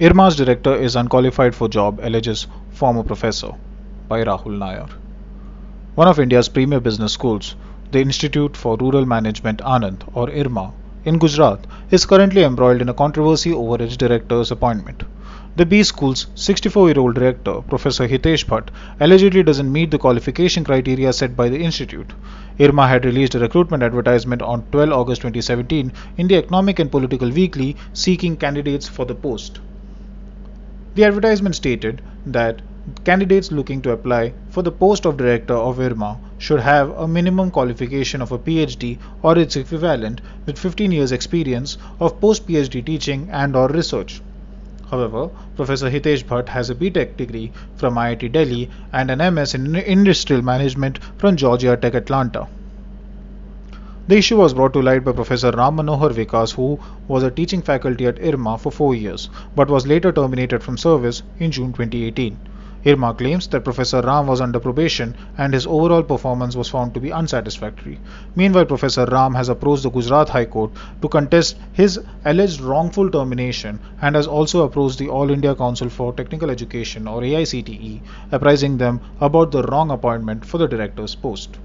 IRMA's director is unqualified for job, alleges former professor by Rahul Nayar. One of India's premier business schools, the Institute for Rural Management Anand or IRMA in Gujarat is currently embroiled in a controversy over its director's appointment. The B School's 64 year old director, Professor Hitesh Bhatt, allegedly doesn't meet the qualification criteria set by the institute. IRMA had released a recruitment advertisement on 12 August 2017 in the Economic and Political Weekly seeking candidates for the post. The advertisement stated that candidates looking to apply for the post of director of IRMA should have a minimum qualification of a PhD or its equivalent with 15 years experience of post PhD teaching and or research. However, Professor Hitesh Bhatt has a BTech degree from IIT Delhi and an MS in Industrial Management from Georgia Tech Atlanta. The issue was brought to light by Professor Ram Manohar Vikas, who was a teaching faculty at IRMA for four years, but was later terminated from service in June 2018. IRMA claims that Professor Ram was under probation and his overall performance was found to be unsatisfactory. Meanwhile, Professor Ram has approached the Gujarat High Court to contest his alleged wrongful termination and has also approached the All India Council for Technical Education or AICTE, apprising them about the wrong appointment for the director's post.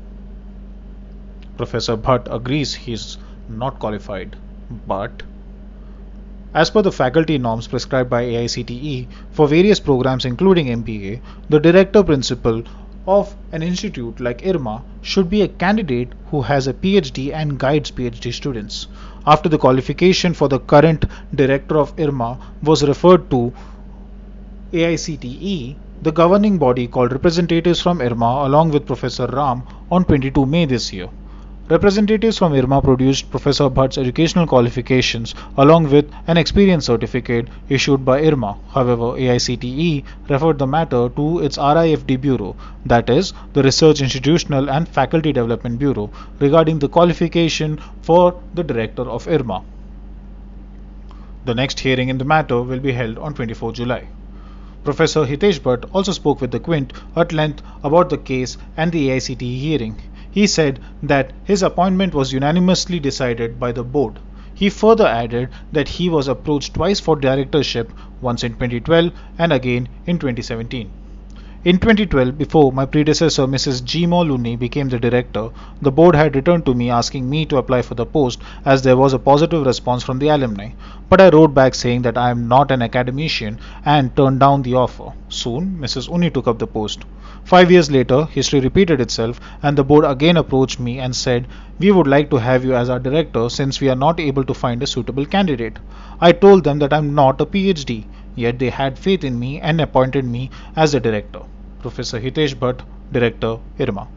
Professor Bhatt agrees he is not qualified, but as per the faculty norms prescribed by AICTE for various programs including MBA, the director principal of an institute like IRMA should be a candidate who has a PhD and guides PhD students. After the qualification for the current director of IRMA was referred to AICTE, the governing body called representatives from IRMA along with Professor Ram on 22 May this year. Representatives from IRMA produced Professor Bhatt's educational qualifications along with an experience certificate issued by IRMA. However, AICTE referred the matter to its RIFD Bureau, that is, the Research Institutional and Faculty Development Bureau, regarding the qualification for the director of IRMA. The next hearing in the matter will be held on 24 July. Professor Hitesh Bhatt also spoke with the Quint at length about the case and the AICTE hearing. He said that his appointment was unanimously decided by the board. He further added that he was approached twice for directorship, once in 2012 and again in 2017. In 2012, before my predecessor Mrs. G. Looney became the director, the board had returned to me asking me to apply for the post as there was a positive response from the alumni. But I wrote back saying that I am not an academician and turned down the offer. Soon, Mrs. Unni took up the post. Five years later, history repeated itself, and the board again approached me and said, We would like to have you as our director since we are not able to find a suitable candidate. I told them that I am not a PhD, yet they had faith in me and appointed me as the director. Professor Hitesh Bhatt, Director, IRMA.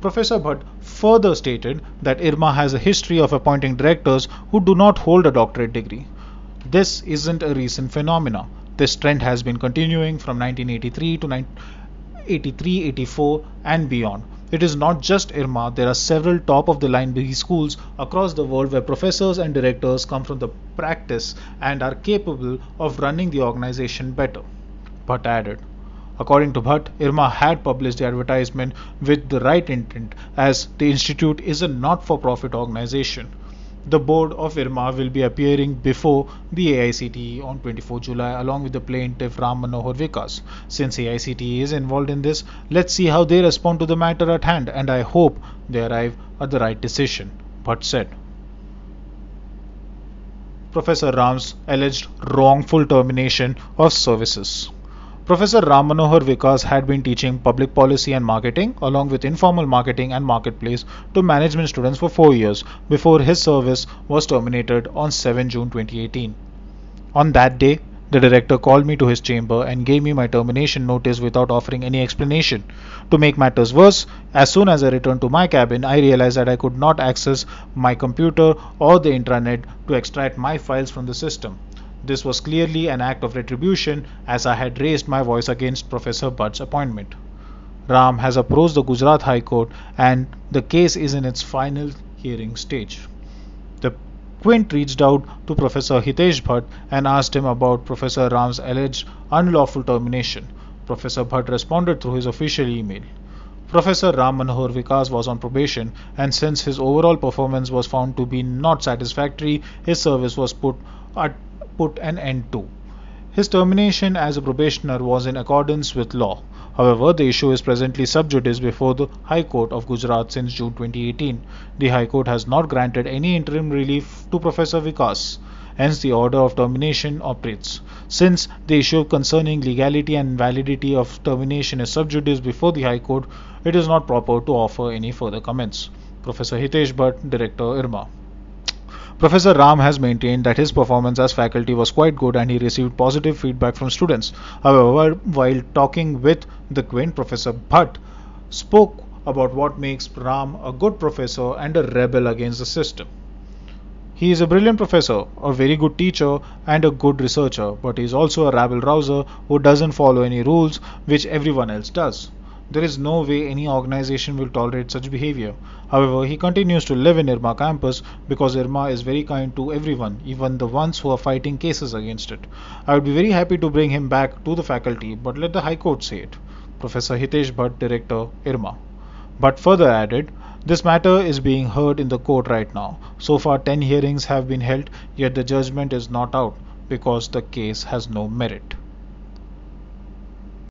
Professor Bhatt further stated that IRMA has a history of appointing directors who do not hold a doctorate degree. This isn't a recent phenomena. This trend has been continuing from 1983 to 1983, 84 and beyond. It is not just IRMA, there are several top of the line B schools across the world where professors and directors come from the practice and are capable of running the organization better. Bhatt added. According to Bhatt, IRMA had published the advertisement with the right intent as the institute is a not-for-profit organization. The board of IRMA will be appearing before the AICTE on 24 July along with the plaintiff Ram Manohar Vikas. Since AICTE is involved in this, let's see how they respond to the matter at hand and I hope they arrive at the right decision, Bhatt said. Professor Ram's alleged wrongful termination of services. Professor Ram Manohar Vikas had been teaching public policy and marketing along with informal marketing and marketplace to management students for 4 years before his service was terminated on 7 June 2018. On that day, the director called me to his chamber and gave me my termination notice without offering any explanation. To make matters worse, as soon as I returned to my cabin, I realized that I could not access my computer or the intranet to extract my files from the system. This was clearly an act of retribution as I had raised my voice against Professor Bhatt's appointment. Ram has approached the Gujarat High Court and the case is in its final hearing stage. The Quint reached out to Professor Hitesh Bhatt and asked him about Professor Ram's alleged unlawful termination. Professor Bhatt responded through his official email. Professor Ram Manohar Vikas was on probation and since his overall performance was found to be not satisfactory, his service was put at put an end to. His termination as a probationer was in accordance with law. However, the issue is presently sub judice before the High Court of Gujarat since June 2018. The High Court has not granted any interim relief to Professor Vikas. Hence, the order of termination operates. Since the issue concerning legality and validity of termination is sub judice before the High Court, it is not proper to offer any further comments. Professor Hitesh Bhatt, Director IRMA. Professor Ram has maintained that his performance as faculty was quite good and he received positive feedback from students. However, while talking with the Quint, Professor Bhatt spoke about what makes Ram a good professor and a rebel against the system. He is a brilliant professor, a very good teacher, and a good researcher, but he is also a rabble rouser who doesn't follow any rules which everyone else does. There is no way any organization will tolerate such behavior. However, he continues to live in IRMA campus because IRMA is very kind to everyone, even the ones who are fighting cases against it. I would be very happy to bring him back to the faculty, but let the High Court say it. Professor Hitesh Bhatt, Director, IRMA. Bhatt further added, this matter is being heard in the court right now. So far, 10 hearings have been held, yet the judgment is not out because the case has no merit.